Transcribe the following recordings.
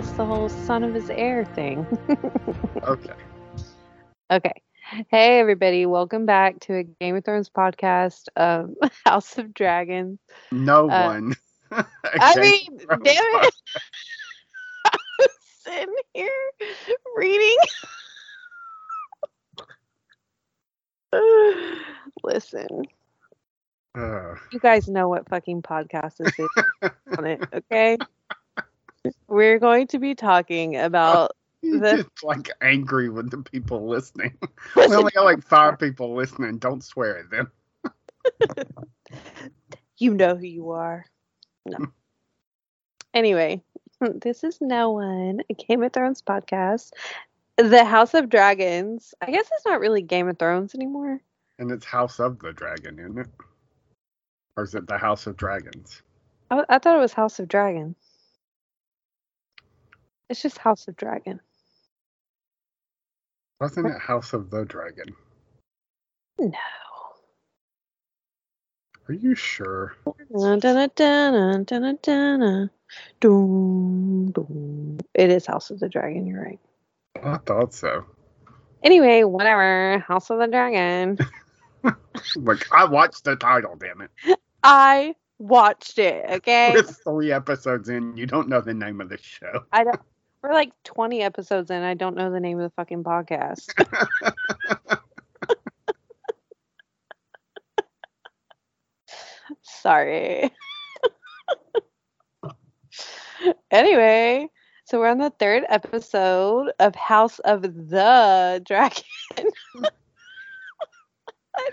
missed the whole son of his heir thing. Okay. okay. Hey, everybody. Welcome back to a Game of Thrones podcast, um, House of Dragons. No Uh, one. I mean, damn it. I was sitting here reading. Listen, Uh, you guys know what fucking podcast this is on it, okay? We're going to be talking about The- like angry with the people listening. we only got like five people listening. Don't swear at them. you know who you are. No. Hmm. anyway, this is no one, a Game of Thrones podcast. The House of Dragons. I guess it's not really Game of Thrones anymore. And it's House of the Dragon, isn't it? Or is it the House of Dragons? I, I thought it was House of Dragon. It's just House of Dragon. Wasn't it House of the Dragon? No. Are you sure? It is House of the Dragon, you're right. I thought so. Anyway, whatever. House of the Dragon. Like I watched the title, damn it. I watched it, okay? We're three episodes in. You don't know the name of the show. I don't. We're like 20 episodes in. I don't know the name of the fucking podcast. Sorry. anyway, so we're on the third episode of House of the Dragon.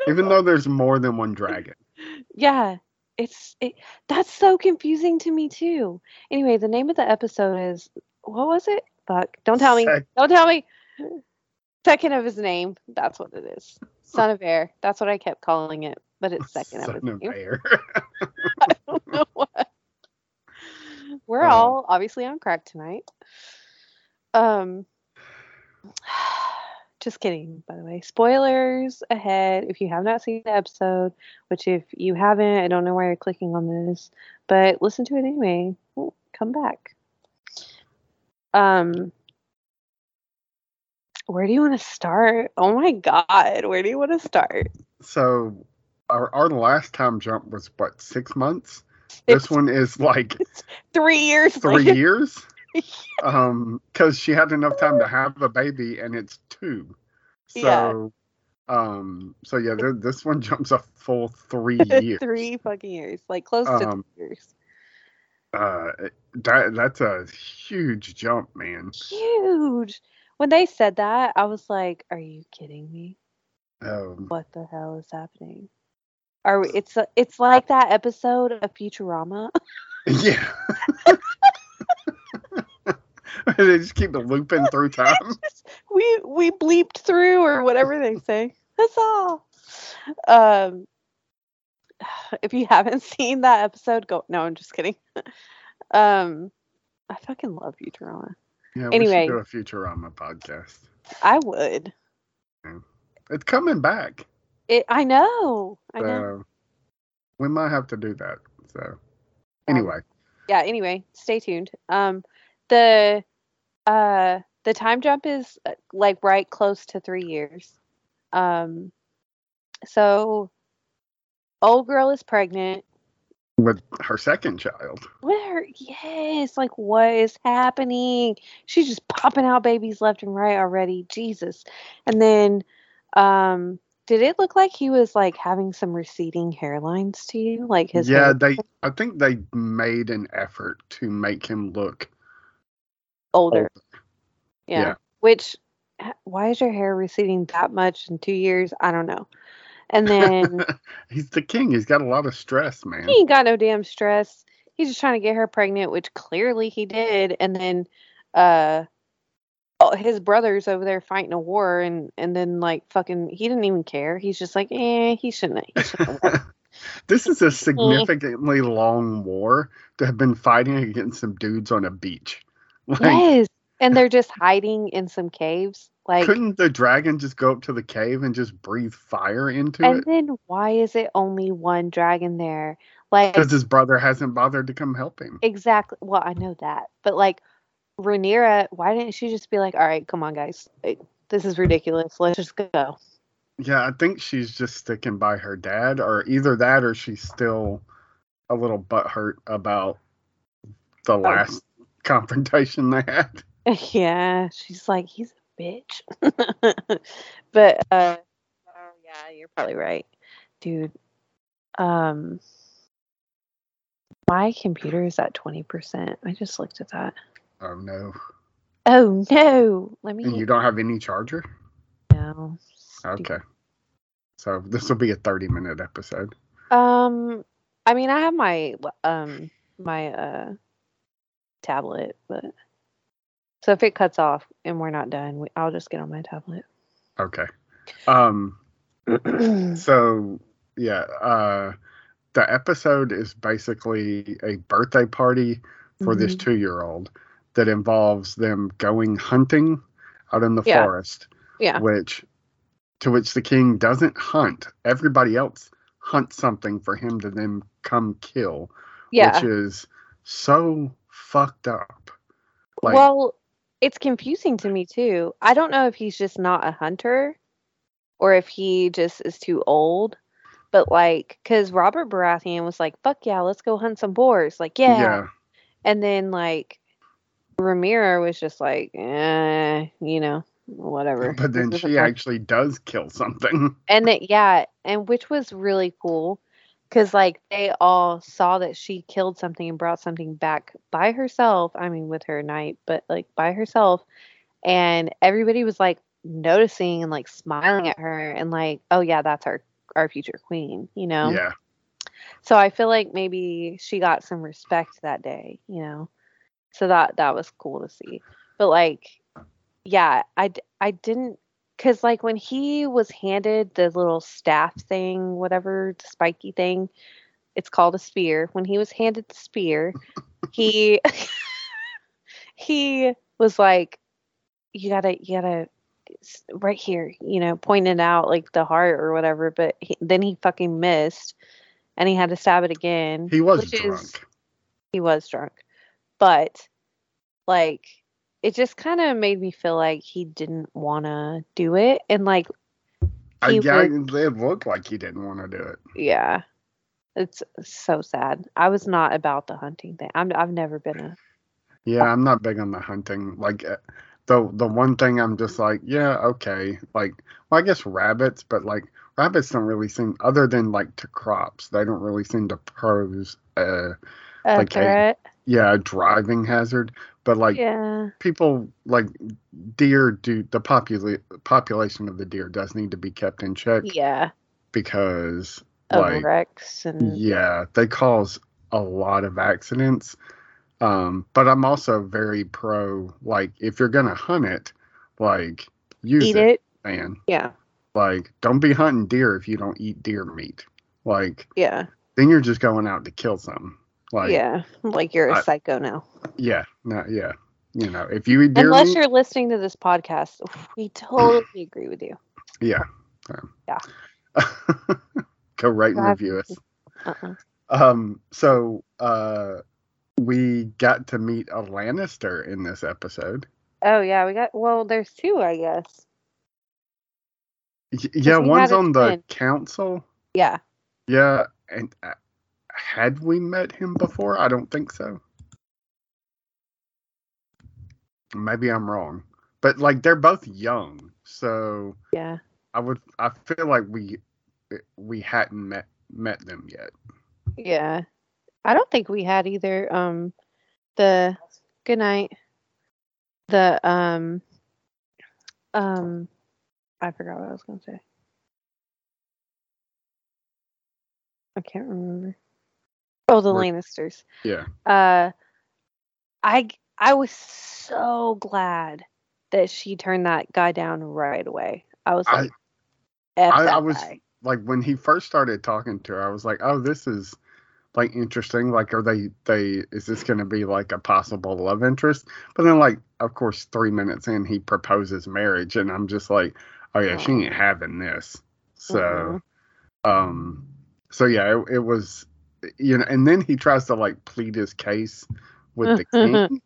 Even know. though there's more than one dragon. Yeah, it's it, that's so confusing to me too. Anyway, the name of the episode is what was it? Fuck! Don't tell me. Sec- Don't tell me. Second of his name. That's what it is. Son of Air. That's what I kept calling it, but it's second of Son his of name. Air. I don't know what. We're Uh. all obviously on crack tonight. Um. Just kidding, by the way. Spoilers ahead if you have not seen the episode, which if you haven't, I don't know why you're clicking on this, but listen to it anyway. Come back. Um where do you want to start? Oh my god, where do you want to start? So our our last time jump was what six months. This one is like three years three later. years. Um, because she had enough time to have a baby, and it's two. Yeah. So, um, so yeah, th- this one jumps a full three years. three fucking years. Like close to Um, three years. Uh, that that's a huge jump, man. Huge. When they said that, I was like, "Are you kidding me? Um, What the hell is happening?" Are we, it's a- it's like that episode of Futurama. yeah. they just keep looping through time. we we bleeped through or whatever they say. That's all. Um, if you haven't seen that episode, go. No, I'm just kidding. um, I fucking love Futurama. Yeah, Anyway. we should do a Futurama podcast. I would. It's coming back. It. I know. I know. We might have to do that. So anyway, yeah anyway stay tuned um the uh the time jump is uh, like right close to three years um so old girl is pregnant with her second child. with her yes like what is happening she's just popping out babies left and right already jesus and then um did it look like he was like having some receding hairlines to you like his yeah, hair they. I think they made an effort to make him look older older. Yeah. Yeah. Which, why is your hair receding that much in two years? I don't know. And then He's the king. He's got a lot of stress, man. he ain't got no damn stress. He's just trying to get her pregnant, which clearly he did. And then, uh, oh, his brother's over there fighting a war, and and then like fucking, he didn't even care. He's just like, eh, he shouldn't. He shouldn't. this is a significantly long war to have been fighting against some dudes on a beach. Like, yes. And they're just hiding in some caves. Like, couldn't the dragon just go up to the cave and just breathe fire into and it? And then why is it only one dragon there? Like, Because his brother hasn't bothered to come help him. Exactly. Well, I know that, but like, Rhaenyra, why didn't she just be like, all right, come on, guys. This is ridiculous. Let's just go. Yeah, I think she's just sticking by her dad, or either that or she's still a little butthurt about the Oh. last confrontation they had. Yeah, she's like, he's a bitch. but uh oh yeah, you're probably right. Dude. Um my computer is at 20%. I just looked at that. Oh no. Oh no. Let And me you don't have any charger? know. Okay. So this will be a 30 minute episode. Um I mean, I have my um my uh tablet, but so if it cuts off and we're not done, we, I'll just get on my tablet. Okay. Um so yeah, uh the episode is basically a birthday party for this Mhm. 2-year-old that involves them going hunting out in the Yeah. forest, yeah. which to which the king doesn't hunt. Everybody else hunts something for him to then come kill, Yeah. which is so fucked up. Like well, it's confusing to me too. I don't know if he's just not a hunter or if he just is too old. But like, because Robert Baratheon was like, "Fuck yeah, let's go hunt some boars." Like, yeah. yeah. And then like, Rhaenyra was just like, eh, you know, whatever. But then she actually does kill something. and it, yeah, and which was really cool because like they all saw that she killed something and brought something back by herself. I mean, with her knight, but like by herself, and everybody was like noticing and like smiling at her and like, oh yeah, that's our our future queen, you know. Yeah. So I feel like maybe she got some respect that day, you know. So that that was cool to see. But like yeah, i i didn't cuz like when he was handed the little staff thing, whatever, the spiky thing, it's called a spear. When he was handed the spear, he he was like you got to you got to right here, you know, pointing out like the heart or whatever, but he, then he fucking missed and he had to stab it again. He was which is- drunk. he was drunk. But like it just kind of made me feel like he didn't want to do it and like I, he yeah, was- it looked like he didn't want to do it. yeah. It's so sad. I was not about the hunting thing. I'm I've never been a Yeah, I'm not big on the hunting. Like uh, the the one thing I'm just like, yeah, okay. Like, well, I guess rabbits, but like rabbits don't really seem, other than like to crops, they don't really seem to pose, uh, a Like a- yeah, a driving hazard. But like yeah. people, like deer, do the popula- population of the deer does need to be kept in check Yeah. because Of like wrecks and Yeah, they cause a lot of accidents. Um, but I'm also very pro like if you're gonna hunt it, like use eat it, it. man. Yeah. Like don't be hunting deer if you don't eat deer meat. Like Yeah. then you're just going out to kill something. Like yeah. Like you're a I- psycho now. yeah, no, yeah. You know, if you Unless meat, you're listening to this podcast, we totally agree with you. yeah. um, Yeah. Go rate and review us. Uh-uh. Um, so uh we got to meet a Lannister in this episode. Oh yeah, we got well, there's two, I guess. Y- Yeah, one's on the council. Yeah. Yeah, and uh, had we met him before? I don't think so. Maybe I'm wrong, but like they're both young, so Yeah. I would I feel like we we hadn't met met them yet. Yeah. I don't think we had either. Um the good night. The um um I forgot what I was gonna say. I can't remember. Oh, the Lannisters. Yeah, Uh I I was so glad that she turned that guy down right away. I was like I, I was guy. like when he first started talking to her, I was like, oh, this is like interesting. Like, are they they is this going to be like a possible love interest? But then, like, of course, three minutes in, he proposes marriage, and I'm just like, oh yeah, she ain't having this. So, Mhm. um, so yeah, it, it was, you know, and then he tries to like plead his case with the king,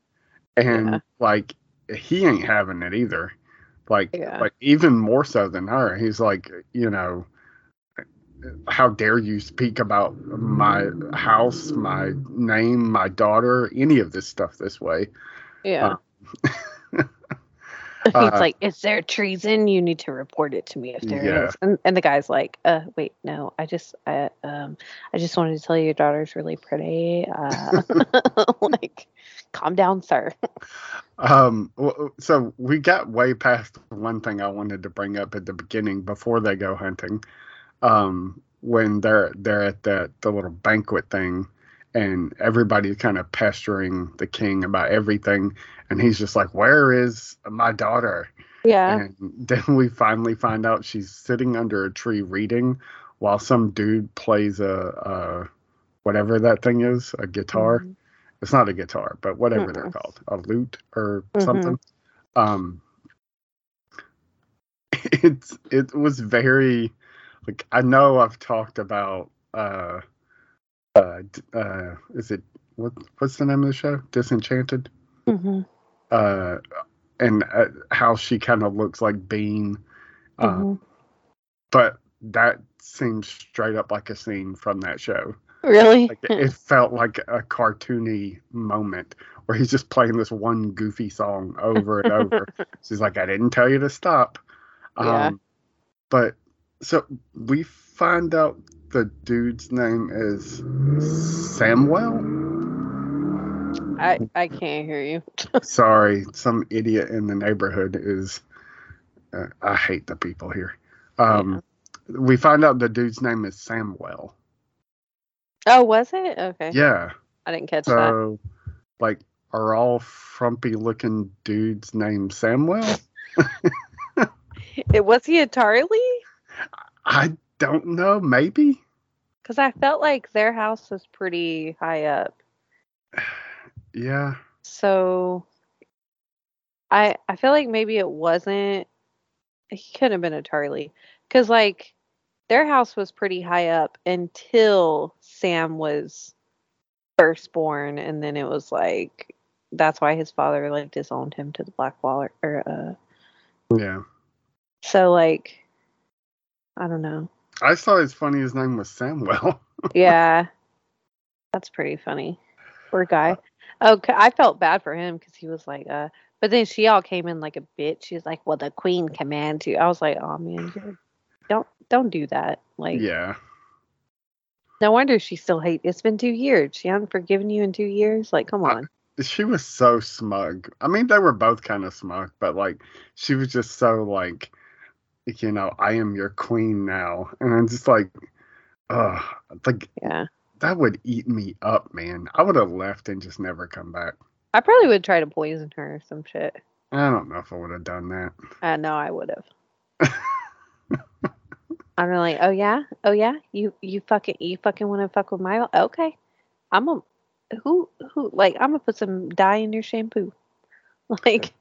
and Yeah. like he ain't having it either. Like Yeah. like even more so than her. He's like, you know, how dare you speak about my house, my name, my daughter, any of this stuff this way? Yeah. Um, He's uh, like, "Is there treason? You need to report it to me if there is." Yeah. And and the guy's like, "Uh, wait, no. I just, I, um, I just wanted to tell you your daughter's really pretty. Uh, like, calm down, sir." Um, so we got way past one thing I wanted to bring up at the beginning before they go hunting. Um, when they're they're at that the little banquet thing, and everybody's kind of pestering the king about everything, and he's just like, "Where is my daughter?" Yeah. And then we finally find out she's sitting under a tree reading while some dude plays a, a whatever that thing is, a guitar. Mhm. It's not a guitar, but whatever they're called, a lute or Mhm. something. Um, it's it was very like I know I've talked about uh uh uh is it what what's the name of the show Disenchanted Mhm. uh and uh, how she kind of looks like Bean uh, Mhm. but that seems straight up like a scene from that show Really? like it, felt like a cartoony moment where he's just playing this one goofy song over and over she's like I didn't tell you to stop Yeah. um but so we find out the dude's name is Samuel I I can't hear you. sorry some idiot in the neighborhood is uh, i hate the people here um we find out the dude's name is samuel Oh, was it? Okay. yeah I didn't catch that. so like are all frumpy looking dudes named samuel It was he a Tarly? i don't know maybe Because I felt like their house was pretty high up. yeah So I I feel like maybe it wasn't he couldn't have been a Tarly, Cause like their house was pretty high up until Sam was first born and then it was like that's why his father like disowned him to the black wall or, or uh yeah so like I don't know. I saw his funny his name was samuel Yeah. That's pretty funny. Poor guy. Okay, I felt bad for him because he was like, uh, but then she all came in like a bitch. She was like, "Well, the queen commands you." I was like, "Oh man, don't don't do that." Like, yeah no wonder she still hate. It's been two years. She hasn't forgiven you in two years. Like, come I- on. she was so smug. I mean, they were both kind of smug, but like she was just so like, you know, I am your queen now, and I'm just like, ugh, like Yeah, that would eat me up, man. I would have left and just never come back. I probably would try to poison her or some shit. I don't know if I would have done that. Uh, I know I would have. I'm like, oh yeah, oh yeah, you you fucking you fucking want to fuck with my okay, I'm a who who like I'm gonna put some dye in your shampoo, like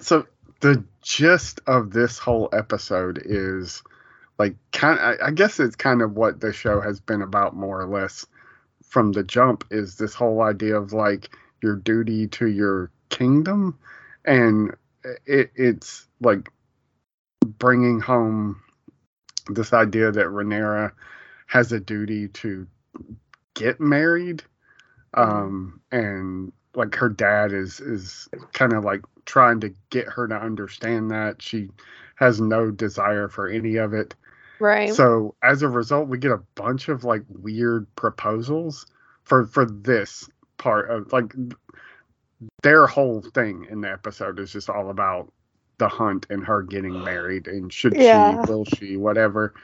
So the gist of this whole episode is like kind I, I guess it's kind of what the show has been about more or less from the jump is this whole idea of like your duty to your kingdom. And it it's like bringing home this idea that Rhaenyra has a duty to get married um and like her dad is is kind of like trying to get her to understand that she has no desire for any of it right. so as a result we get a bunch of like weird proposals for for this part of like their whole thing in the episode is just all about the hunt and her getting married and should Yeah. she will she whatever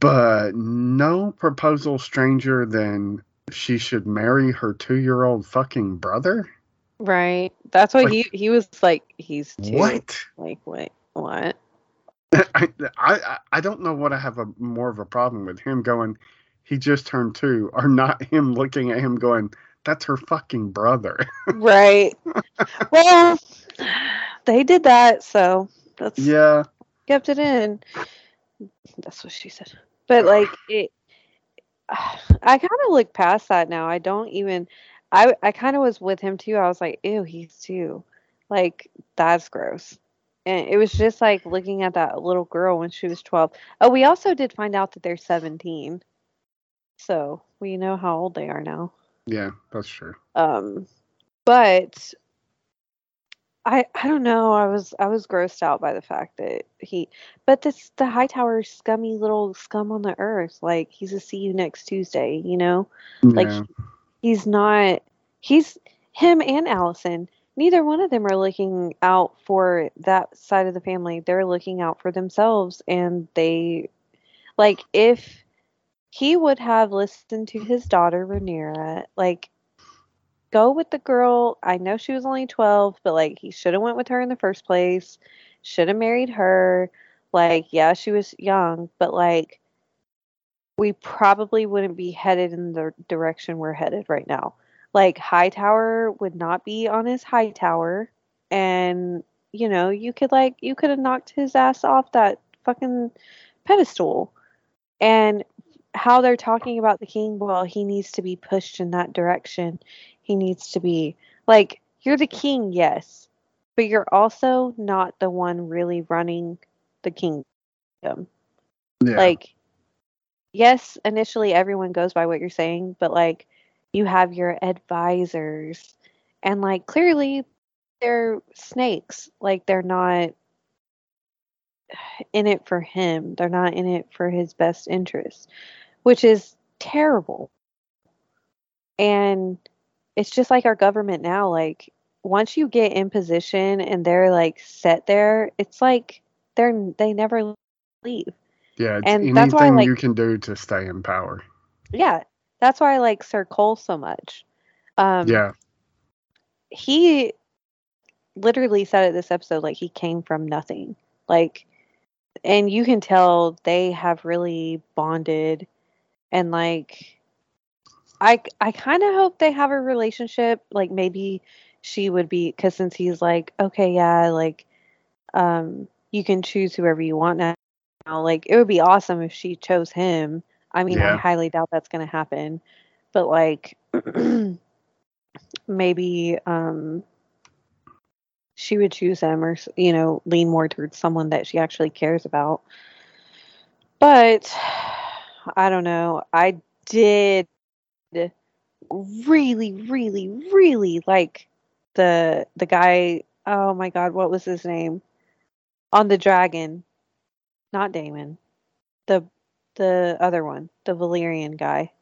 but no proposal stranger than she should marry her two-year-old fucking brother right. That's why like- he he was like he's too what like wait what I, I I don't know what I have a more of a problem with him going. He just turned two, or not him looking at him going, "That's her fucking brother." right. well, they did that, so that's yeah, kept it in. That's what she said. But like it, I kind of look past that now. I don't even. I I kind of was with him too. I was like, ew, he's too, Like that's gross. And it was just like looking at that little girl when she was 12. Oh, we also did find out that they're 17. So we know how old they are now. Yeah, that's true. Um, but I I don't know. I was I was grossed out by the fact that he. But this the Hightower scummy little scum on the earth. Like he's a see you next Tuesday. You know, like Yeah. he's not. He's him and Alicent. Neither one of them are looking out for that side of the family. They're looking out for themselves, and they like if he would have listened to his daughter Rhaenyra, like go with the girl. I know she was only 12, but like he should have went with her in the first place. Should have married her. Like yeah, she was young, but like we probably wouldn't be headed in the direction we're headed right now. Like Hightower would not be on his high tower and you know, you could like you could have knocked his ass off that fucking pedestal. And how they're talking about the king, well, he needs to be pushed in that direction. He needs to be like you're the king, yes, but you're also not the one really running the kingdom. Yeah. Like, yes, initially everyone goes by what you're saying, but like, you have your advisors, and like, clearly they're snakes. Like, they're not in it for him, they're not in it for his best interest, which is terrible. And it's just like our government now. Like, once you get in position and they're like set there, it's like they're they never leave. yeah, it's and anything that's why, like- you can do to stay in power. Yeah, that's why I like Sir Cole so much. Um, yeah. he literally said it this episode like he came from nothing, like, and you can tell they have really bonded, and like, I I kind of hope they have a relationship. Like maybe she would be because since he's like okay yeah like, um, you can choose whoever you want now. Like it would be awesome if she chose him. I mean, I highly doubt that's going to happen. But like maybe um she would choose him or you know, lean more towards someone that she actually cares about. But I don't know. I did really really really like the the guy oh my god, what was his name? On the dragon. Not Daemon. The the other one, the Velaryon guy.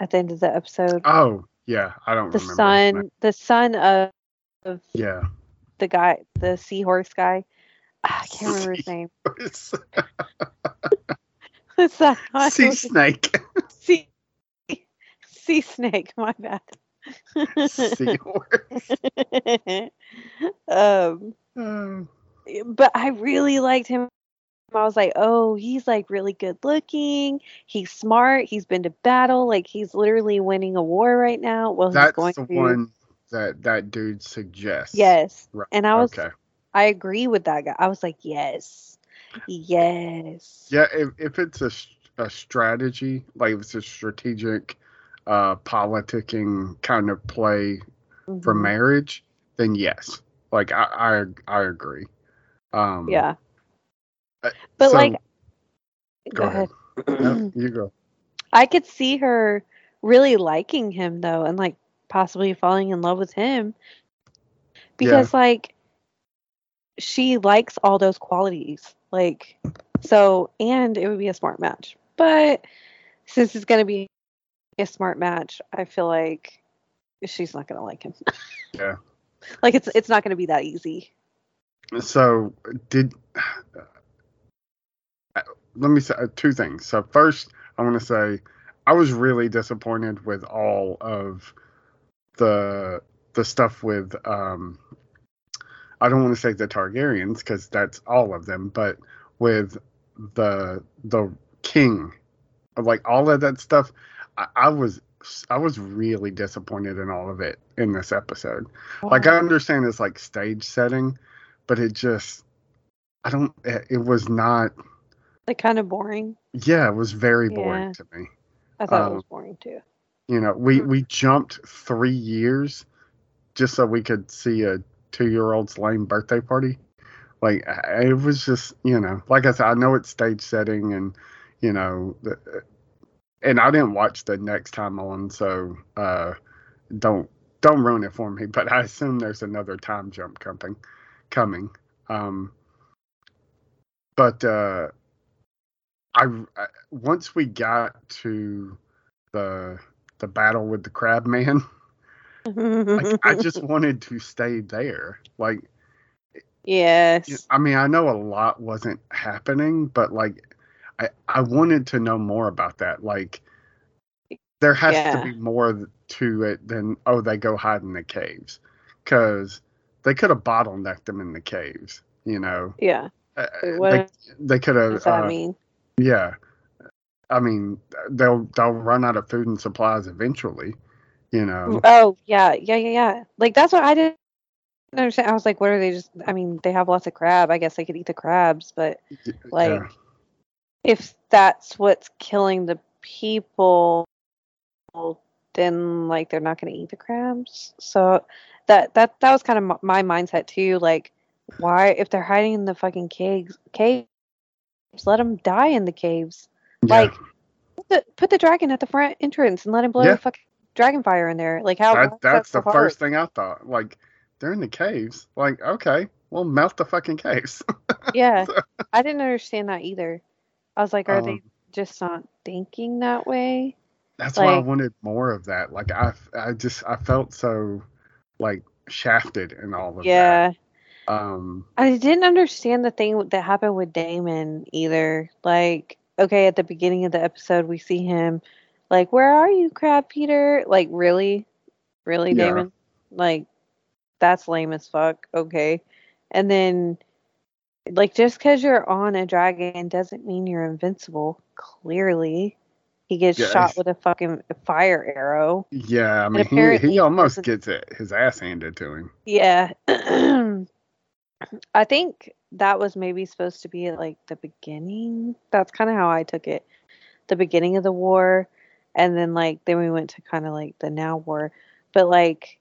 At the end of the episode, Oh, yeah. I don't the remember. son, the son of, of Yeah. the guy, the seahorse guy. Ah, I can't remember his name. What's that? sea snake. Sea, sea snake. My bad. Seahorse. um, Uh, but I really liked him. I was like, oh, he's like really good looking. He's smart. He's been to battle. Like he's literally winning a war right now. Well, he's that's going the to. one that that dude suggests. Yes, Right. and I was, okay. I agree with that guy. I was like, yes, yes. Yeah, if, if it's a a strategy, like if it's a strategic, uh, politicking kind of play for Mhm. marriage, then yes. Like I, I, I agree. Um, Yeah, uh, but so- like, go ahead. No, you go. I could see her really liking him though, and like possibly falling in love with him because like she likes all those qualities. Like so, and it would be a smart match. But since it's gonna be a smart match, I feel like she's not gonna like him. Yeah. like it's it's not gonna be that easy. So did uh, let me say uh, two things. So first, I want to say I was really disappointed with all of the the stuff with um I don't want to say the Targaryens because that's all of them, but with the the king, like all of that stuff, I, I was I was really disappointed in all of it in this episode. Like I understand it's like stage setting, but it just I don't it, it was not like kind of boring. yeah, it was very boring Yeah. to me. I thought Um, it was boring too. You know, we we jumped three years just so we could see a two year old's lame birthday party. Like it was just, you know, like I said, I know it's stage setting and you know, and I didn't watch the next time on, so uh, don't don't ruin it for me. But I assume there's another time jump coming, coming. Um, but uh, I, I once we got to the the battle with the crab man, like, I just wanted to stay there. Like, yes, I mean, I know a lot wasn't happening, but like, I I wanted to know more about that. Like, there has yeah. to be more to it than oh they go hide in the caves, because they could have bottlenecked them in the caves. You know. Yeah. Uh, what they, they could have. Does that uh, mean? Yeah. I mean, they'll they'll run out of food and supplies eventually, you know. Oh yeah, yeah, yeah, yeah. Like that's what I didn't understand. I was like, what are they just? I mean, they have lots of crab. I guess they could eat the crabs, but like, yeah. If that's what's killing the people, then like they're not going to eat the crabs. So that that that was kind of my mindset too. Like, why if they're hiding in the fucking caves, caves, let them die in the caves. Yeah. Like, put the, put the, dragon at the front entrance and let him blow yeah. the fucking dragon fire in there. Like how? That, that's the hard? first thing I thought. Like they're in the caves. Like okay, well melt the fucking caves. yeah, so. I didn't understand that either. I was like, are um, they just not thinking that way? That's like, why I wanted more of that. Like I, I just I felt so like shafted in all of yeah. that. Yeah. Um, I didn't understand the thing that happened with Daemon either. Like okay, at the beginning of the episode, we see him like, "Where are you, Crab Feeder?" Like, really, really, yeah. Daemon? Like, that's lame as fuck. Okay, and then like just because you're on a dragon doesn't mean you're invincible. Clearly, he gets yeah, shot with a fucking fire arrow. Yeah, I mean, he, he almost gets it, his ass handed to him. Yeah. I think that was maybe supposed to be like the beginning. That's kind of how I took it. The beginning of the war and then like then we went to kind of like the now war. But like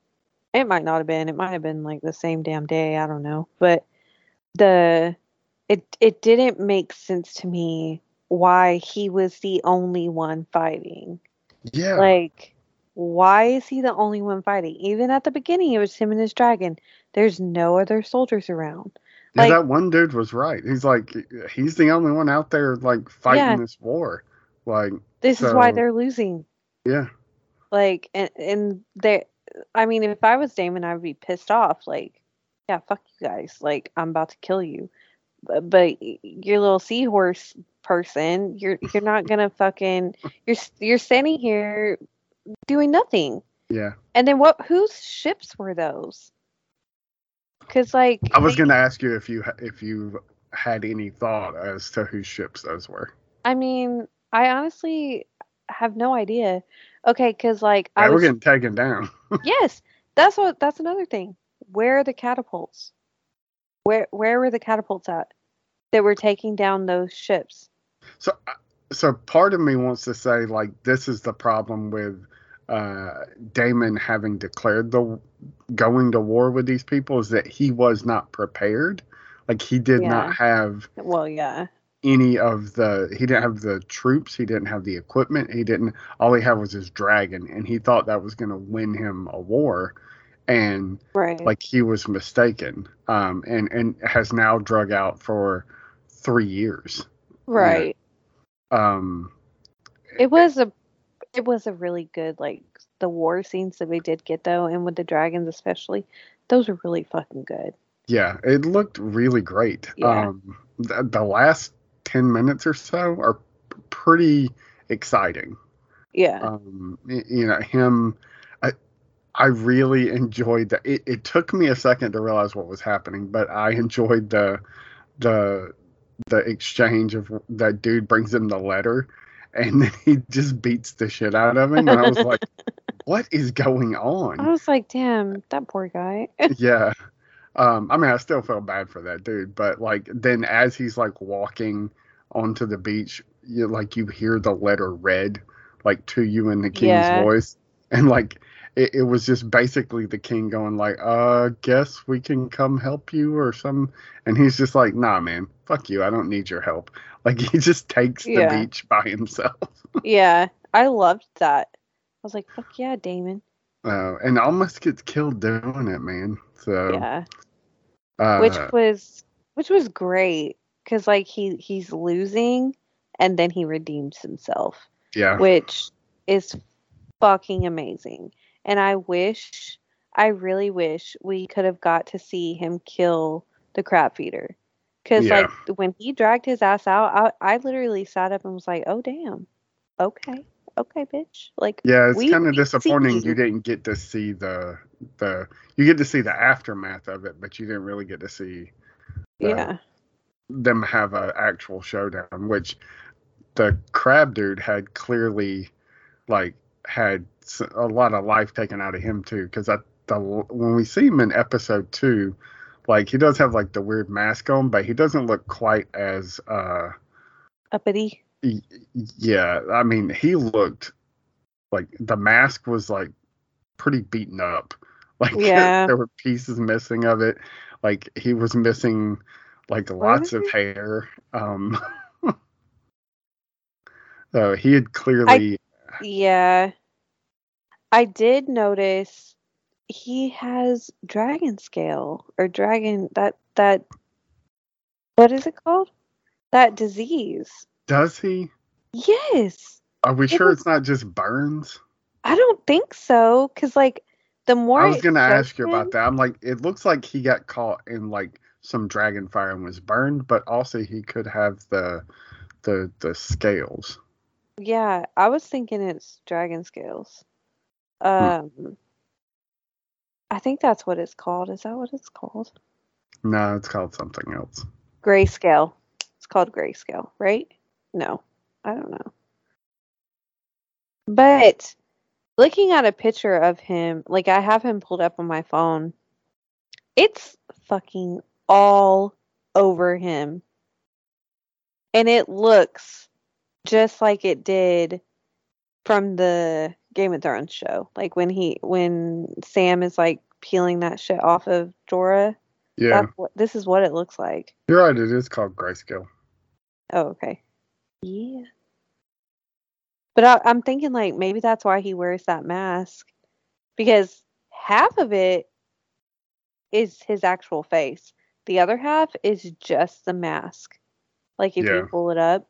it might not have been. It might have been like the same damn day, I don't know. But the it it didn't make sense to me why he was the only one fighting. Yeah. Like why is he the only one fighting? Even at the beginning, it was him and his dragon. There's no other soldiers around. Yeah, that one dude was right. He's like, he's the only one out there like fighting yeah. this war. Like, this so, is why they're losing. Yeah. Like, and and they, I mean, if I was Daemon I would be pissed off. Like, yeah, fuck you guys. Like, I'm about to kill you. But, but your little seahorse person, you're you're not gonna fucking you're you're standing here doing nothing. Yeah. And then what? Whose ships were those? Because like I was going to ask you if you if you had any thought as to whose ships those were. I mean, I honestly have no idea. Okay, because like I was, getting taken down. yes, that's what. That's another thing. Where are the catapults? Where where were the catapults at that were taking down those ships? So uh, so part of me wants to say like this is the problem with uh, Daemon having declared the going to war with these people is that he was not prepared. Like he did yeah. not have. Well, yeah. Any of the he didn't have the troops. He didn't have the equipment. He didn't. All he had was his dragon, and he thought that was going to win him a war, and right. like he was mistaken. Um, and and has now drug out for three years. Right. Um, it was a it was a really good like the war scenes that we did get though, and with the dragons especially, those were really fucking good. Yeah, it looked really great. Yeah. Um, the, the last ten minutes or so are pretty exciting. Yeah. Um, you know him. I really enjoyed that. It, it took me a second to realize what was happening, but I enjoyed the the the exchange of that dude brings him the letter and then he just beats the shit out of him and i was like what is going on i was like damn that poor guy yeah um i mean i still feel bad for that dude but like then as he's like walking onto the beach you like you hear the letter read like to you in the king's Yeah. voice, and like it, it was just basically the king going like, "Uh, guess we can come help you or some," and he's just like, "Nah, man, fuck you, I don't need your help." Like he just takes the Yeah. beach by himself, Yeah, I loved that. I was like, fuck yeah, Daemon. uh, and almost gets killed doing it, man. So, yeah. uh, Which was which was great cuz like he he's losing and then he redeems himself, yeah, which is fucking amazing. And I wish I really wish we could have got to see him kill the crab feeder. Cuz Yeah. like when he dragged his ass out, I I literally sat up and was like, "Oh damn. Okay. Okay, bitch." Like Yeah, it's kind of disappointing you. didn't get to see the the you get to see the aftermath of it, but you didn't really get to see the- yeah. them have an actual showdown, which the crab dude had clearly like had a lot of life taken out of him too. Because I the when we see him in episode two, like he does have like the weird mask on, but he doesn't look quite as uh Uppity. yeah. I mean, he looked like the mask was like pretty beaten up. Like Yeah. there were pieces missing of it. Like he was missing like lots of hair. Um so he had clearly Yeah. I did notice he has dragon scale or dragon that that what is it called? That disease. does he? Yes. Are we It sure was- it's not just burns? I don't think so cuz like the more I was gonna ask you about that. I'm like, it looks like he got caught in like some dragon fire and was burned, but also he could have the the the scales. Yeah, I was thinking it's dragon scales. Um I think that's what it's called. Is that what it's called? No, it's called something else. Grayscale. It's called grayscale, right? No, I don't know. But looking at a picture of him, like I have him pulled up on my phone, it's fucking all over him. And it looks just like it did from the Game of Thrones show. Like when he when Sam is like peeling that shit off of Jorah. Yeah, what this is what it looks like. you're right. It is called grayscale. Oh, okay. Yeah. But I, I'm thinking like maybe that's why he wears that mask because half of it is his actual face. The other half is just the mask. Like if Yeah. you pull it up.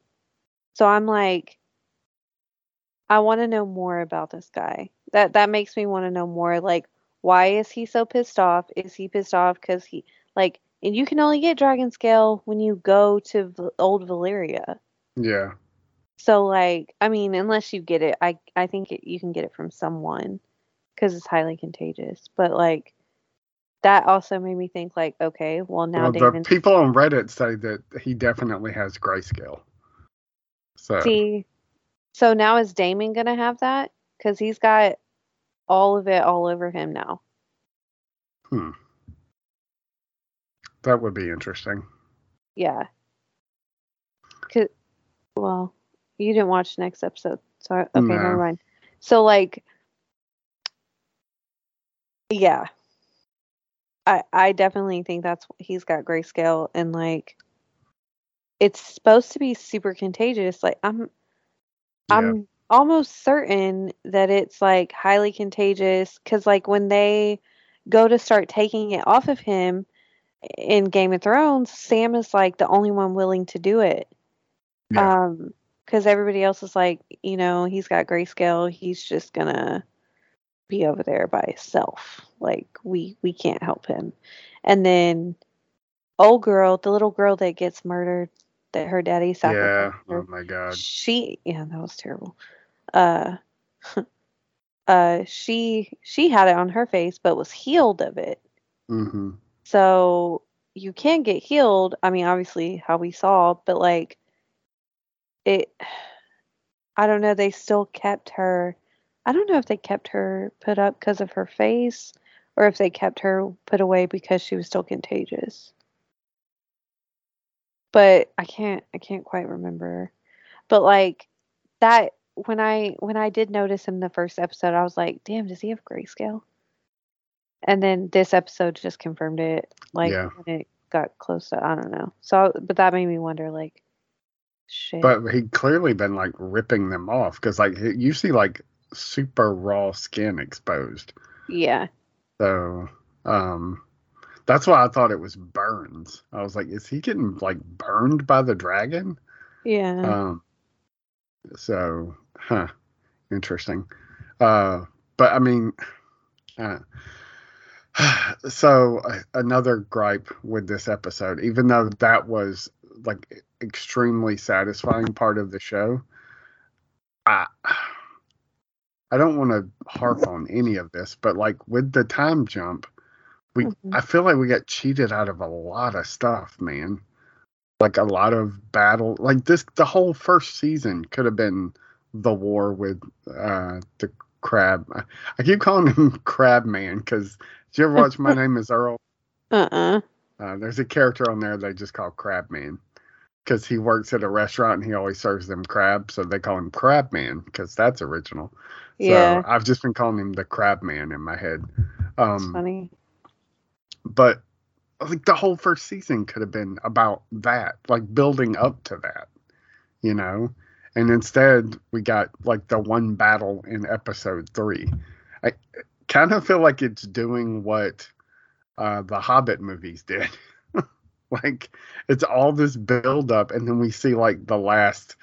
So I'm like I want to know more about this guy. That that makes me want to know more like why is he so pissed off? Is he pissed off cuz he like and you can only get dragon scale when you go to v- old Valyria. Yeah, So like, I mean, unless you get it, I I think it, you can get it from someone because it's highly contagious. But like, that also made me think like, okay, well now well, the people on Reddit say that he definitely has grayscale. So See, so now is Daemon gonna have that? Because he's got all of it all over him now. hmm. that would be interesting. Yeah. Cause, well, you didn't watch next episode, so okay, No. never mind. So like, yeah, I I definitely think that's what he's got grayscale and like, it's supposed to be super contagious. Like I'm, Yeah. I'm almost certain that it's like highly contagious because like when they go to start taking it off of him in Game of Thrones, Sam is like the only one willing to do it. Yeah. Um, because everybody else is like, you know, he's got grayscale. He's just gonna be over there by himself. Like we we can't help him. And then old girl, the little girl that gets murdered, that her daddy yeah. her. Oh my god. She yeah, that was terrible. Uh uh she she had it on her face but was healed of it. hmm So you can get healed. I mean, obviously how we saw, but like it I don't know, they still kept her I don't know if they kept her put up because of her face or if they kept her put away because she was still contagious. But I can't I can't quite remember. But like that when I when I did notice him the first episode, I was like, damn, does he have grayscale? And then this episode just confirmed it. Like Yeah. when it got close to I don't know. So but that made me wonder like shit. But he'd clearly been like ripping them off because like you see like super raw skin exposed. yeah. So um that's why I thought it was burns. I was like, is he getting like burned by the dragon? Yeah. Um so huh. Interesting. Uh but I mean uh so uh, another gripe with this episode, even though that was like extremely satisfying part of the show, I I don't want to harp on any of this, but like with the time jump, we Mhm. I feel like we got cheated out of a lot of stuff, man. Like a lot of battle, like this. The whole first season could have been the war with uh the crab. I, I keep calling him Crab Man because did you ever watch My Name Is Earl? Uh-uh. Uh, there's a character on there they just call Crab Man because he works at a restaurant and he always serves them crab, so they call him Crab Man because that's original. Yeah. So I've just been calling him the Crab Man in my head. Um, funny. But like the whole first season could have been about that, like building up to that, you know. And instead, we got like the one battle in episode three. I kind of feel like it's doing what uh, the Hobbit movies did. like it's all this build up, and then we see like the last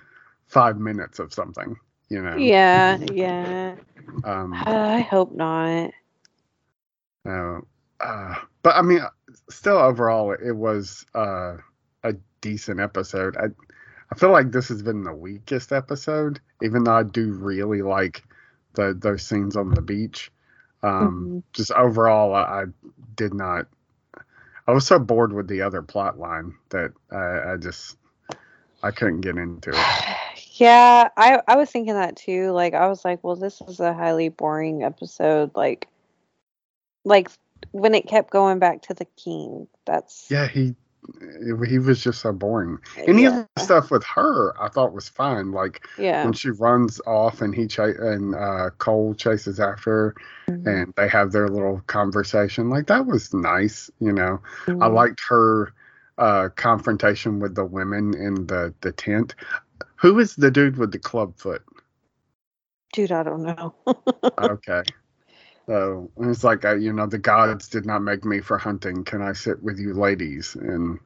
five minutes of something, you know. Yeah, yeah. Um, I hope not. Uh, uh, but I mean, still overall, it was uh, a decent episode. I I feel like this has been the weakest episode, even though I do really like the those scenes on the beach. Um, Mhm. Just overall, I, I did not. I was so bored with the other plot line that I, I just I couldn't get into it. Yeah, I I was thinking that too. Like I was like, well, this is a highly boring episode. Like, like when it kept going back to the king. That's Yeah, he he was just so boring. Any yeah, of the stuff with her, I thought was fine. Like yeah. when she runs off and he ch- and uh, Cole chases after her Mhm. and they have their little conversation. Like that was nice, you know. I Mhm. liked her uh, confrontation with the women in the the tent. Who is the dude with the club foot? Dude, I don't know. Okay. So it's like, uh, you know, the gods did not make me for hunting. Can I sit with you ladies? And,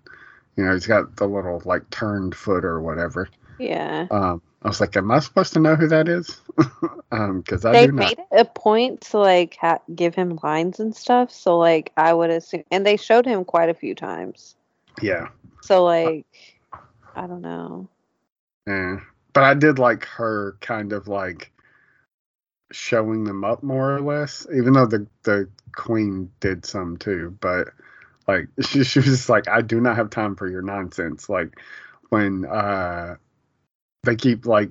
you know, he's got the little like turned foot or whatever. yeah. Um, I was like, am I supposed to know who that is? um, because I They do not. made it a point to like ha- give him lines and stuff. So like I would assume, and they showed him quite a few times. Yeah. So like, I don't know. Yeah. But I did like her kind of like showing them up more or less, even though the the queen did some too. But like she, she was just like, I do not have time for your nonsense. Like when uh they keep like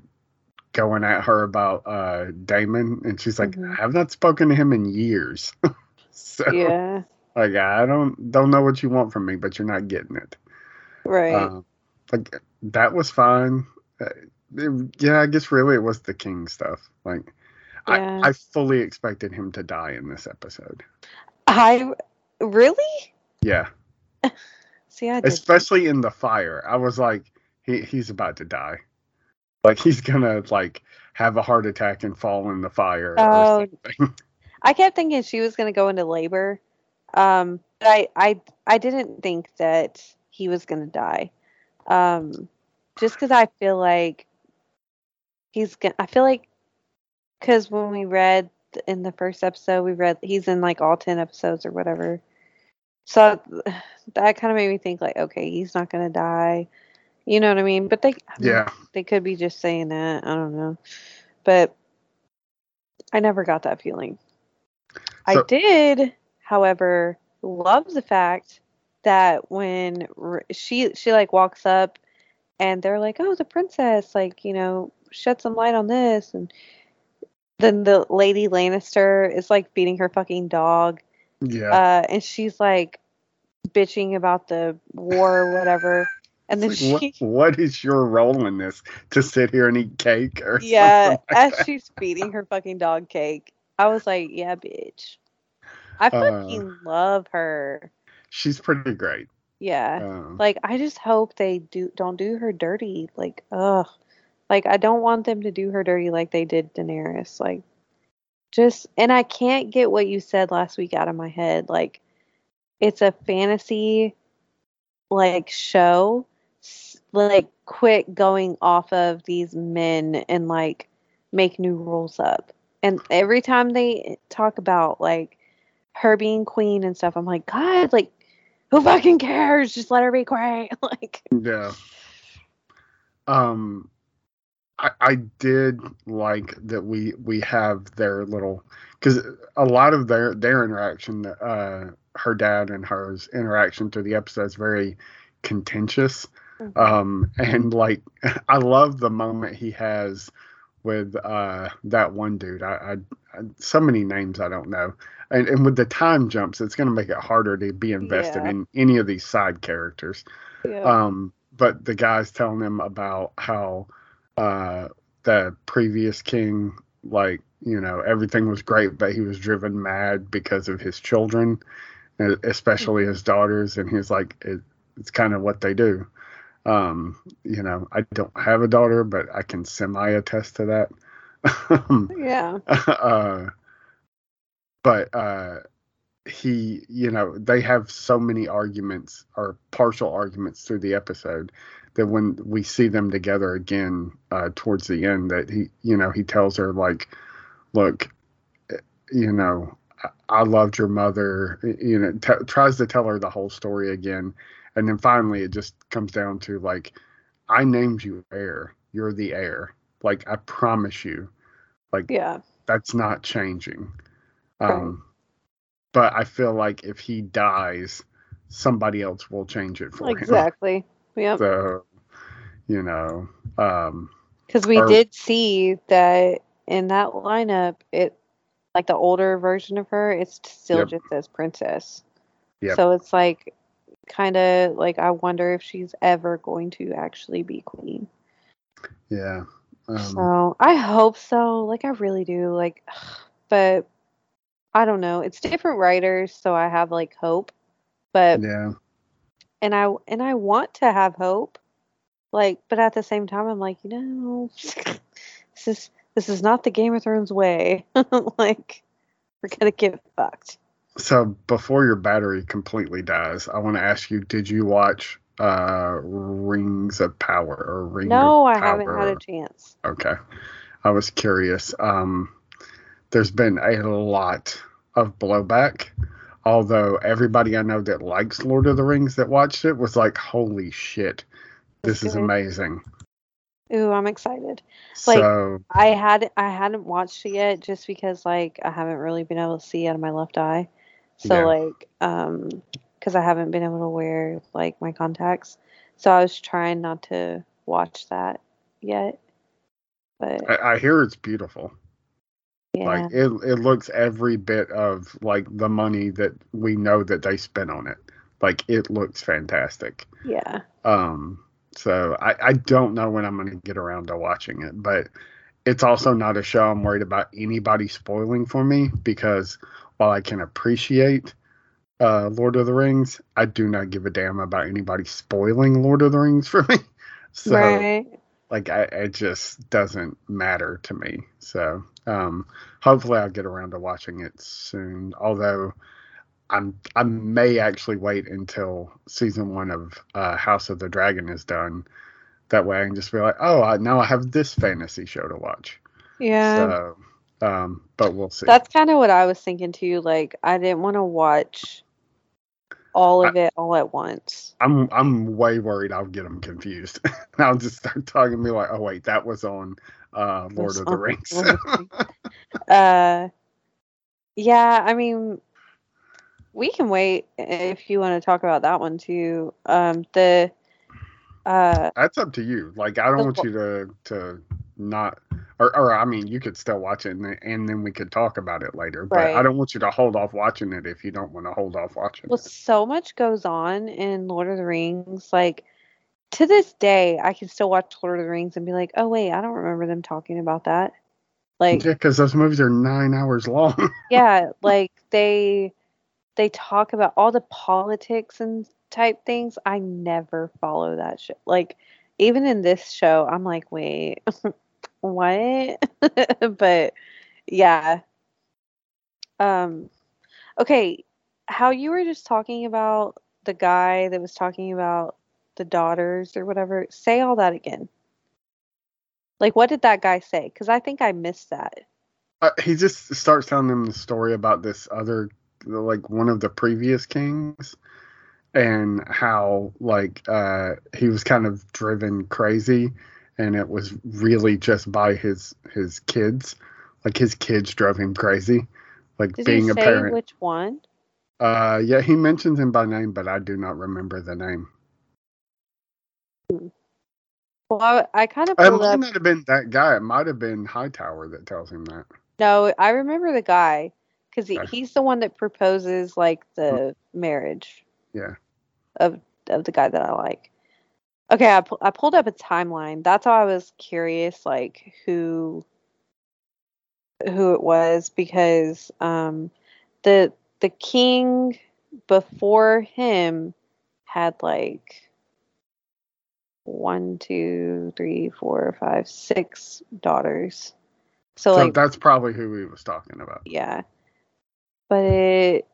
going at her about uh Daemon and she's like, Mhm. I have not spoken to him in years. so Yeah. like I don't don't know what you want from me, but you're not getting it. Right. Um, like that was fine. Uh, it- yeah, I guess really it was the king stuff. Like Yeah. I, I fully expected him to die in this episode. I really Yeah, see. I did. especially in the fire. I was like, he he's about to die. Like he's gonna like have a heart attack and fall in the fire Oh, or something. I kept thinking she was going to go into labor. Um, but I, I, I didn't think that he was going to die. Um, just because I feel like he's to, I feel like, because when we read in the first episode, we read he's in like all 10 episodes or whatever. So that kind of made me think, like, okay, he's not going to die. You know what I mean? But they, yeah, they could be just saying that. I don't know. But I never got that feeling. I did, however, love the fact that when she she like walks up and they're like, "Oh, the princess, like, you know, shed some light on this." And then the lady Lannister is like beating her fucking dog yeah. uh, and she's like bitching about the war or whatever. And then like, she, what, what is your role in this? To sit here and eat cake or yeah, something like as that? she's feeding her fucking dog cake, I was like, yeah, bitch. I Uh. fucking love her. She's pretty great. Yeah. Um, Like I just hope they do don't do her dirty. Like ugh. Like I don't want them to do her dirty like they did Daenerys. Like just and I can't get what you said last week out of my head. Like it's a fantasy like show. Like quit going off of these men and like make new rules up. And every time they talk about like her being queen and stuff, I'm like, God, like who fucking cares? Just let her be queen. like Yeah. Um, I I did like that we we have their little because a lot of their their interaction, uh, her dad and hers interaction through the episode is very contentious. Um, and like I love the moment he has with uh that one dude. I, I, I so many names I don't know. And, and with the time jumps, it's going to make it harder to be invested Yeah. in any of these side characters. yeah. Um, but the guy's telling him about how uh, the previous king, like, you know, everything was great, but he was driven mad because of his children, especially his daughters. And he's like, it, it's kind of what they do. Um, you know, I don't have a daughter, but I can semi attest to that. Yeah. uh, but uh, he, you know, they have so many arguments or partial arguments through the episode that when we see them together again uh, towards the end, that he, you know, he tells her like, look, you know, I- loved your mother. You know, t- tries to tell her the whole story again, and then finally it just comes down to like, I named you heir. You're the heir. Like I promise you. Like Yeah. that's not changing. Um, but I feel like if he dies, somebody else will change it for him. Exactly. Yep. So, you know, um, Because we or- did see that in that lineup, it like the older version of her, it still Yep. just says princess. Yep. So it's like kind of like I wonder if she's ever going to actually be queen. yeah. Um, So I hope so. Like I really do. Like, but I don't know. It's different writers, so I have like hope. But yeah. And I and I want to have hope. Like, but at the same time, I'm like, you know, this is this is not the Game of Thrones way. like, we're gonna get fucked. So before your battery completely dies, I want to ask you: Did you watch uh, Rings of Power or Ring? No, I haven't had a chance. Okay. I was curious. Um, there's been a lot of blowback, although everybody I know that likes Lord of the Rings that watched it was like, holy shit, this is amazing. Ooh, I'm excited. Like- so, I had I hadn't watched it yet just because like I haven't really been able to see out of my left eye. So Yeah. like um because I haven't been able to wear like my contacts. So I was trying not to watch that yet. But I, I hear it's beautiful. Yeah. Like, it, it looks every bit of like the money that we know that they spent on it. Like, it looks fantastic. yeah. Um, so I, I don't know when I'm going to get around to watching it, but it's also not a show I'm worried about anybody spoiling for me because while I can appreciate uh, Lord of the Rings, I do not give a damn about anybody spoiling Lord of the Rings for me. So right. Like I, it just doesn't matter to me. So um, hopefully I'll get around to watching it soon. Although I'm I may actually wait until season one of uh, House of the Dragon is done. That way I can just be like, oh, I, now I have this fantasy show to watch. Yeah. So, um, but we'll see. That's kind of what I was thinking too. Like I didn't want to watch all of it all at once. I'm I'm way worried I'll get them confused. I'll just start talking to me like, oh wait, that was on uh, Lord of the Rings. uh yeah, I mean we can wait if you want to talk about that one too. Um the uh That's up to you. Like I don't want you to to not or, or I mean you could still watch it and then, and then we could talk about it later. But I don't want you to hold off watching it if you don't want to hold off watching well it. so much goes on in Lord of the Rings like to this day, I can still watch Lord of the Rings and be like, oh wait, I don't remember them talking about that. Like, yeah, because those movies are nine hours long. yeah, like they they talk about all the politics and type things. I never follow that shit. Like, even in this show, I'm like, wait, what? but yeah. Um, okay, how you were just talking about the guy that was talking about the daughters or whatever. Say all that again. Like, what did that guy say? Because I think I missed that. Uh, he just starts telling them the story about this other, like one of the previous kings, and how like uh, he was kind of driven crazy, and it was really just by his his kids, like his kids drove him crazy, like Did being a parent. which one? Uh, yeah, he mentions him by name, but I do not remember the name. Well, I, I kind of It might not have been that guy. It might have been Hightower that tells him that. No, I remember the guy because he, he's the one that proposes like the marriage Yeah. of of the guy that I like. Okay, I, pu- I pulled up a timeline. That's how I was curious, like who who it was because um the the king before him had like one, two, three, four, five, six daughters. So, So like that's probably who he was talking about. yeah. But it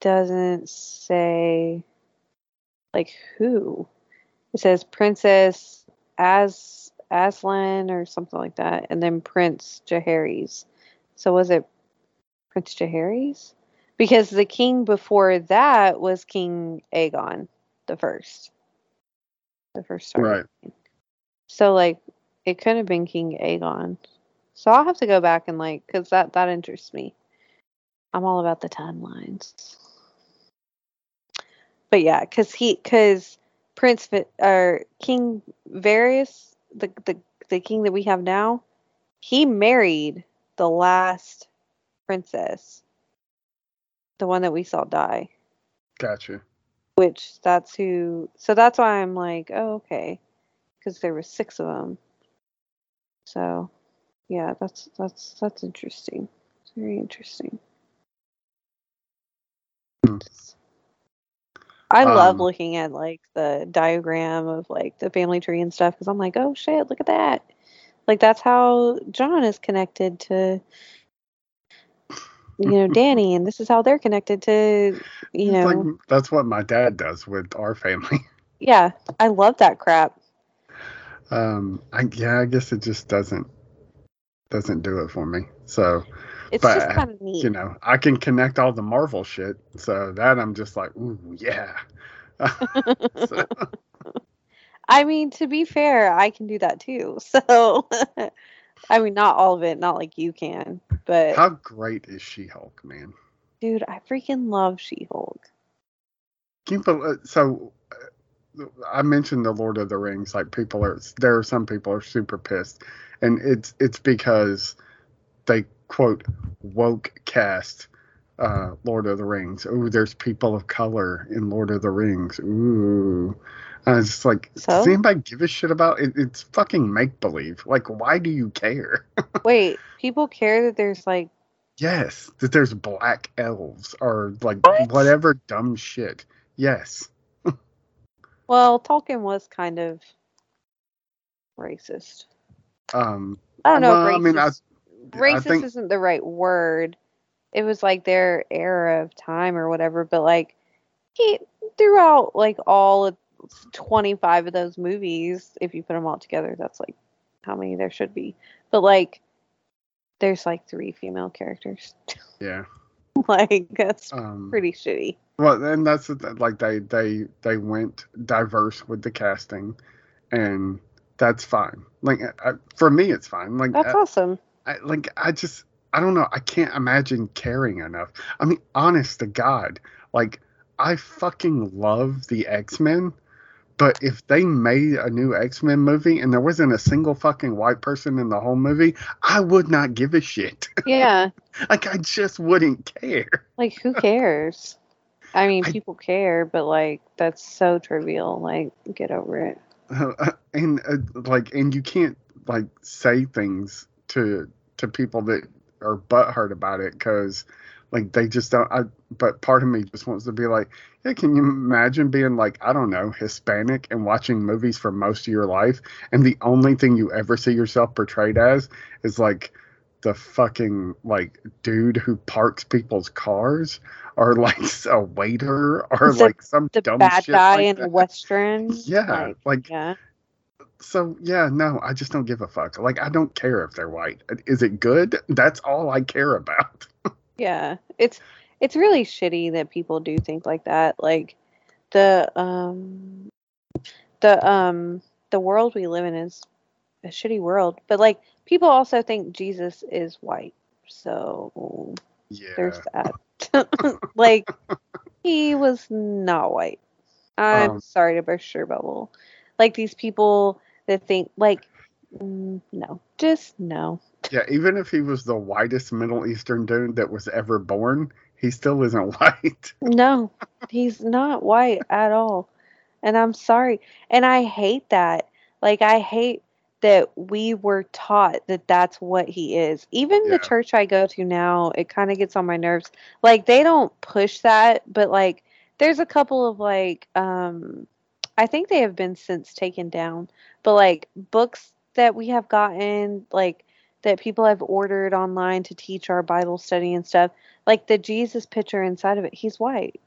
doesn't say like who. It says Princess As Aslan or something like that, and then Prince Jaehaerys. So was it Prince Jaehaerys? Because the king before that was King Aegon the first. The first Targaryen. Right. So like it could have been King Aegon. So I'll have to go back and like cuz that that interests me. I'm all about the timelines. But yeah, cuz he cuz Prince or King Viserys, the the the king that we have now, he married the last princess. The one that we saw die Gotcha. which that's who so that's why i'm like oh okay because there were six of them so yeah that's that's that's interesting it's very interesting Hmm. I love Um, looking at like the diagram of like the family tree and stuff because i'm like oh shit look at that like that's how Jon is connected to you know Dany and this is how they're connected to you know like that's what my dad does with our family. yeah i love that crap Um, I, yeah, I guess it just doesn't doesn't do it for me. So it's But, just kind of neat you know, I can connect all the Marvel shit. So that I'm just like, ooh, yeah. So, I mean, to be fair, I can do that too. So, I mean, not all of it, not like you can, but how great is She-Hulk, man? dude, I freaking love She-Hulk. Can so uh, I mentioned the Lord of the Rings. Like people are, there are some people are super pissed, and it's it's because they quote woke cast uh, Lord of the Rings. Ooh, there's people of color in Lord of the Rings. Ooh. I was just like, So? does anybody give a shit about it? It's fucking make believe. Like, why do you care? Wait, people care that there's like, yes, that there's black elves or like What? whatever dumb shit. Yes. well, Tolkien was kind of racist. Um, I don't know well, if I mean, I- racist, think isn't the right word. It was like their era of time or whatever, but like he throughout like all of 25 of those movies, if you put them all together, that's like how many there should be. But like there's like three female characters. yeah. like that's Um, pretty shitty. Well, and that's like they they they went diverse with the casting, and that's fine. Like I, for me, it's fine. Like That's I, awesome. I, like I just I don't know. I can't imagine caring enough. I mean, honest to God, like I fucking love the X Men. But if they made a new X Men movie and there wasn't a single fucking white person in the whole movie, I would not give a shit. Yeah. like I just wouldn't care. Like who cares? I mean, I- people care, but like that's so trivial. Like, get over it. and uh, like and you can't like say things to to people that are butthurt about it because like they just don't I, but part of me just wants to be like yeah can you imagine being like i don't know hispanic and watching movies for most of your life and the only thing you ever see yourself portrayed as is like the fucking like dude who parks people's cars or like a waiter or The- like some The dumb bad shit guy like in that. Western. yeah Like, like yeah. So yeah, no, I just don't give a fuck. Like I don't care if they're white. Is it good? That's all I care about. Yeah. It's it's really shitty that people do think like that. Like the um the um the world we live in is a shitty world. But like people also think Jesus is white. So Yeah. there's that. like he was not white. I'm Um, sorry to burst your bubble. Like these people that think like mm, no, just no. Yeah, even if he was the whitest Middle Eastern dude that was ever born, he still isn't white. No, he's not white at all. And I'm sorry. And I hate that. Like, I hate that we were taught that that's what he is. Even Yeah. the church I go to now, it kind of gets on my nerves. Like, they don't push that, but like, there's a couple of like, um, I think they have been since taken down, but like books that we have gotten, like, that people have ordered online to teach our Bible study and stuff like the Jesus picture inside of it, he's white.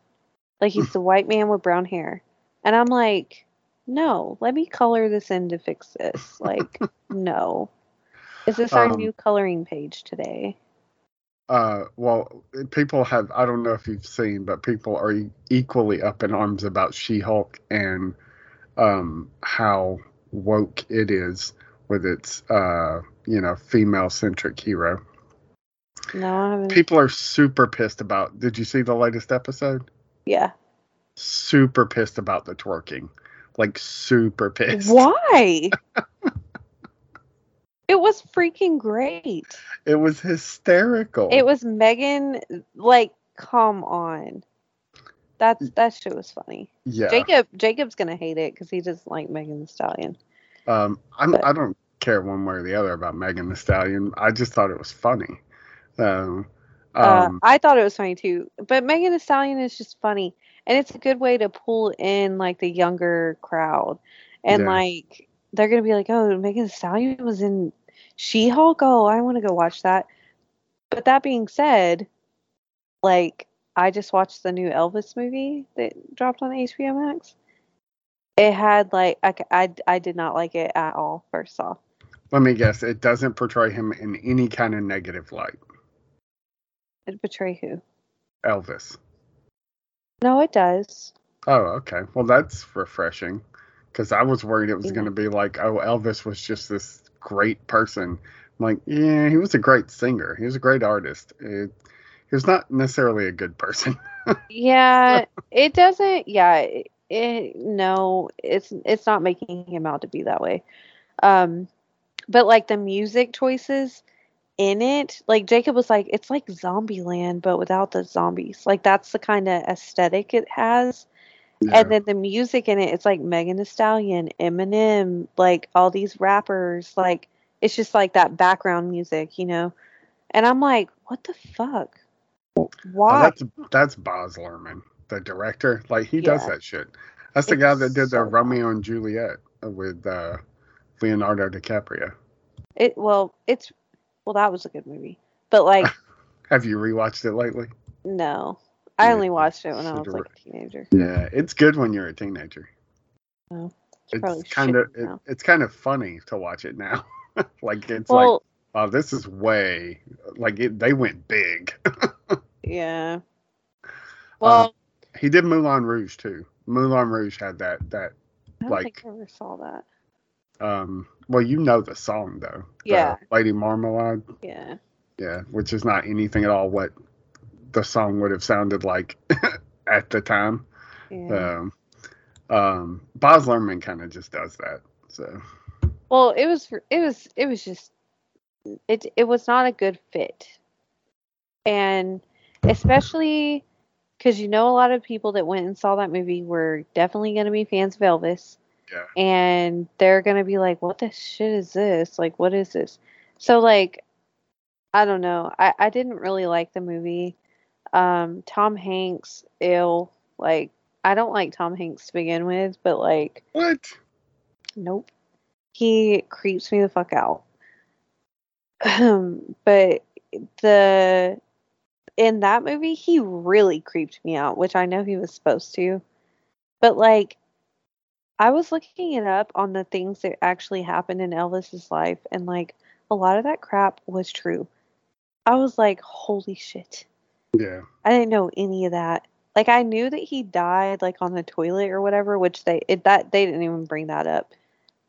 Like he's the white man with brown hair. And I'm like, no, let me color this in to fix this. Like, no. Is this our Um, new coloring page today? Uh, well, people have. I don't know if you've seen, but people are equally up in arms about She-Hulk and um, how woke it is with its, uh, you know, female-centric hero. No, People are super pissed about. Did you see the latest episode? yeah. Super pissed about the twerking, like super pissed. Why? it was freaking great. It was hysterical. It was Megan. Like, come on. That's that shit was funny. yeah. Jacob Jacob's gonna hate it because he doesn't like Megan Thee Stallion. Um, I'm, But- I don't care one way or the other about Megan Thee Stallion. I just thought it was funny. Um, Uh, um, I thought it was funny too. But Megan Thee Stallion is just funny, and it's a good way to pull in like the younger crowd, and Yeah. like they're gonna be like, "Oh, Megan Thee Stallion was in She-Hulk. Oh, I want to go watch that." But that being said, like I just watched the new Elvis movie that dropped on HBO Max. It had like I, I, I did not like it at all. First off, let me guess. It doesn't portray him in any kind of negative light. it betray who? Elvis. No, it does. Oh, okay. Well, that's refreshing. Because I was worried it was Yeah. going to be like, oh, Elvis was just this great person. I'm like, yeah, he was a great singer. He was a great artist. It, he was not necessarily a good person. Yeah, it doesn't. Yeah, it, it no, it's it's not making him out to be that way. Um, but like the music choices in it, like Jacob was like, it's like Zombieland, but without the zombies. Like that's the kind of aesthetic it has. Yeah. And then the music in it, it's like Megan Thee Stallion, Eminem, like all these rappers. Like it's just like that background music, you know. And I'm like, what the fuck? Oh, Why? that's that's Baz Luhrmann, the director. Like he does that shit. That's the guy that did so the. Romeo and Juliet with uh, Leonardo DiCaprio. It well, it's well that was a good movie, but like Have you rewatched it lately? no, I only watched it when I was like a teenager. Yeah, it's good when you're a teenager. Oh, you It's kind of it, it's kind of funny to watch it now. like it's like, Well, oh, this is way like it, they went big. yeah. Well, he did Moulin Rouge too. Moulin Rouge had that that I like- think I ever saw that. um. Well, you know the song though. The Yeah. Lady Marmalade. Yeah. Yeah, which is not anything at all what the song would have sounded like at the time. Yeah. Um, um, Baz Luhrmann kind of just does that. So well, it was it was it was just it it was not a good fit, and especially because you know a lot of people that went and saw that movie were definitely going to be fans of Elvis. Yeah. And they're going to be like, what the shit is this? Like, what is this? So, like, I don't know. I, I didn't really like the movie. Um, Tom Hanks, ill. Like, I don't like Tom Hanks to begin with, but, like, What? Nope. He creeps me the fuck out. but the in that movie, he really creeped me out, which I know he was supposed to. But like I was looking it up on the things that actually happened in Elvis's life and like a lot of that crap was true. I was like, "Holy shit." Yeah. I didn't know any of that. Like I knew that he died like on the toilet or whatever, which they it, that they didn't even bring that up.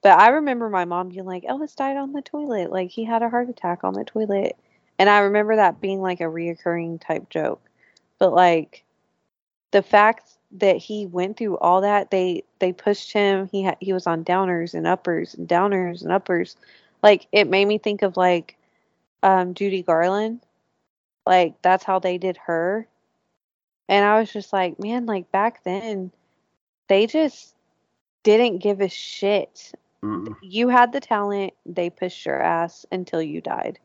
But I remember my mom being like, Elvis died on the toilet. Like he had a heart attack on the toilet. And I remember that being like a reoccurring type joke. But like the fact that he went through all that, they they pushed him. He had he was on downers and uppers and downers and uppers. Like it made me think of like um Judy Garland. Like that's how they did her. And I was just like, man, like back then they just didn't give a shit Mm-mm. you had the talent, they pushed your ass until you died.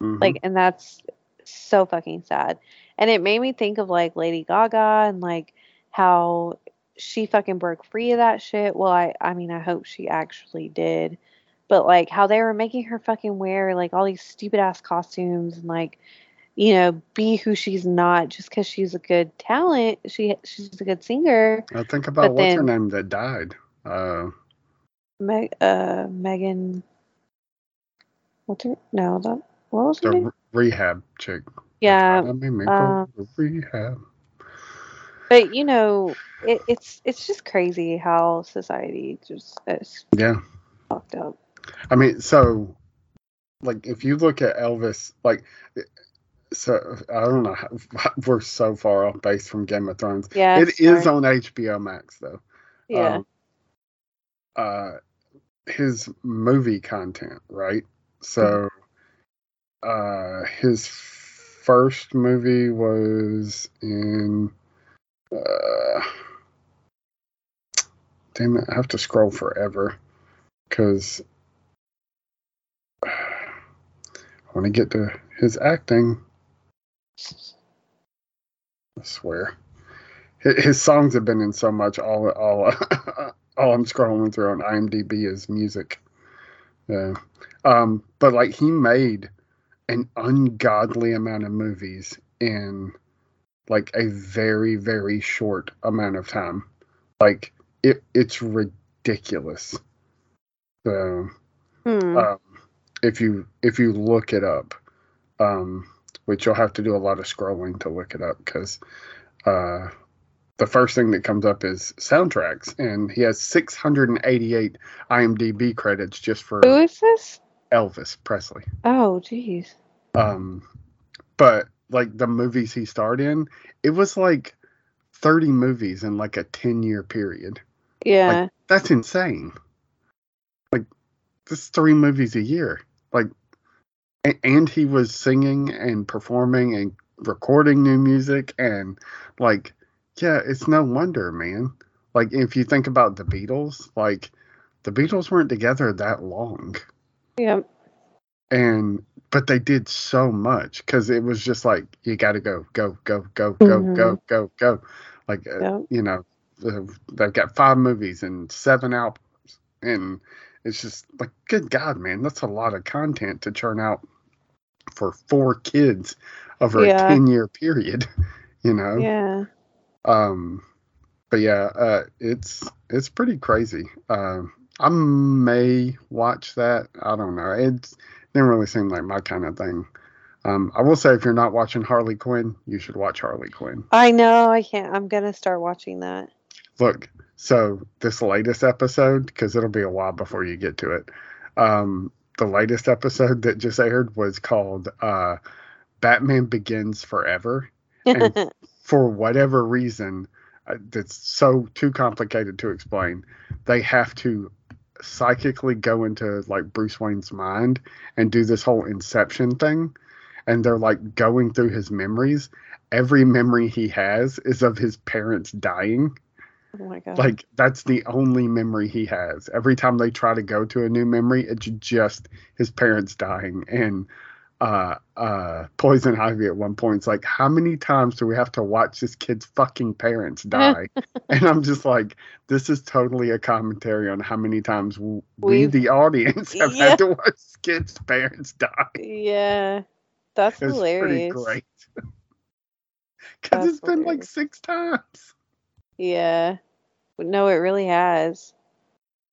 Mhm. Like, and that's so fucking sad. And it made me think of like Lady Gaga and like how she fucking broke free of that shit. Well, I, I mean, I hope she actually did. But like how they were making her fucking wear like all these stupid ass costumes and like, you know, be who she's not just because she's a good talent. She she's a good singer. I think about what's her name that died. Uh, Meg, uh, Megan. What's her? No, that. What was her the name? rehab chick. Yeah, I mean, um, rehab. but you know, it, it's it's just crazy how society just Yeah. fucked up. I mean, so like if you look at Elvis, like so I don't know, how, we're so far off base from Game of Thrones. Yeah, it is sorry. on HBO Max though. Yeah, Um, uh, his movie content, right? So, uh, his first movie was in. Uh, damn it! I have to scroll forever because I want to get to his acting. I swear, his, his songs have been in so much. All, all, all I'm scrolling through on IMDb is music. Yeah, um, but like he made an ungodly amount of movies in like a very very short amount of time. Like it, it's ridiculous. So Hmm. um, if you if you look it up, um, which you'll have to do a lot of scrolling to look it up because uh, the first thing that comes up is soundtracks, and he has 688 IMDb credits just for Who is this? Elvis Presley. Oh, jeez. Um, but like the movies he starred in, it was like 30 movies in like a 10 year period. Yeah, That's insane. Like, this three movies a year. Like, and he was singing and performing and recording new music and like, yeah, it's no wonder, man. Like, if you think about the Beatles, like, the Beatles weren't together that long, yeah, and but they did so much because it was just like you got to go, go, go, go, go, Mhm. go, go, go. Like, uh, you know, they've got five movies and seven albums, and it's just like, good God, man, that's a lot of content to churn out for four kids over Yeah. a ten year period, you know. Yeah. Um, but yeah, uh, it's it's pretty crazy. Um, I may watch that. I don't know. It didn't really seem like my kind of thing. Um, I will say, if you're not watching Harley Quinn, you should watch Harley Quinn. I know. I can't. I'm gonna start watching that. Look, so this latest episode, because it'll be a while before you get to it. Um, the latest episode that just aired was called uh, Batman Begins Forever. And- For whatever reason, uh, that's so too complicated to explain, they have to psychically go into like Bruce Wayne's mind and do this whole inception thing. And they're like going through his memories. every memory he has is of his parents dying. Oh my god. Like that's the only memory he has. Every time they try to go to a new memory, it's just his parents dying. And uh uh Poison Ivy at one point it's like, How many times do we have to watch this kid's fucking parents die? and I'm just like, this is totally a commentary on how many times we, We've- the audience, have Yeah. had to watch this kid's parents die. yeah. That's It's pretty hilarious. great. Because it's been like six times. Yeah. No, it really has.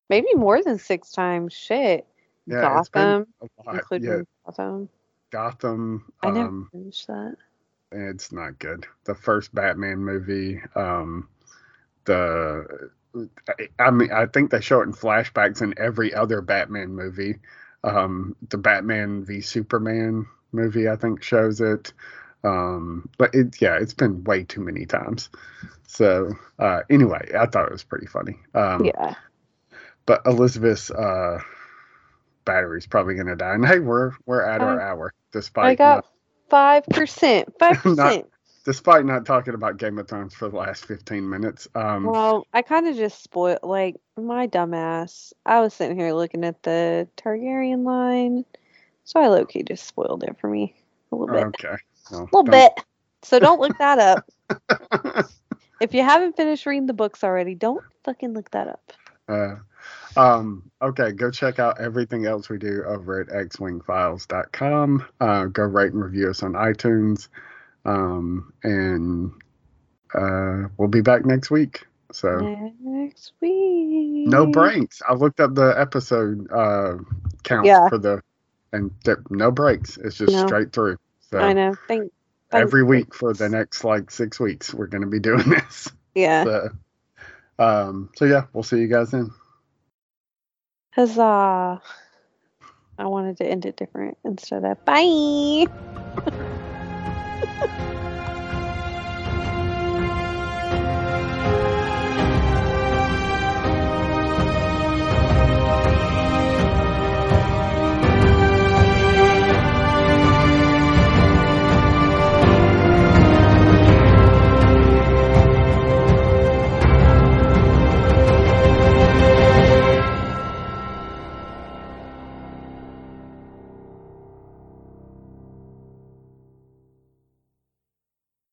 Maybe more than six times. Shit. Yeah, Gotham, including Yeah, Gotham. Gotham. I never Um, finished that. it's not good. The first Batman movie, um, the I- I mean, I think they show it in flashbacks in every other Batman movie. Um, the Batman v Superman movie, I think, shows it. Um, but it, yeah, it's been way too many times. So uh, anyway, I thought it was pretty funny. Um, yeah. But Elizabeth's uh, battery's probably gonna die. And hey, we're we're at our I- hour, I got five percent. Five percent. despite not talking about Game of Thrones for the last fifteen minutes. Um, Well, I kind of just spoiled, like, my dumbass. I was sitting here looking at the Targaryen line, so I low key just spoiled it for me a little bit. okay. A little don't- bit. So don't look that up. If you haven't finished reading the books already, don't fucking look that up. Uh, um, okay, go check out everything else we do over at xwingfiles.com. Uh, go rate and review us on iTunes. Um, and uh, we'll be back next week. So Next week. no breaks. I looked up the episode uh, count Yeah. for the, and there, no breaks. It's just No. straight through. So I know. Thank. thank every week for the next like six weeks, we're going to be doing this. Yeah. So, um, so yeah, we'll see you guys then. Huzzah. I wanted to end it different instead of bye.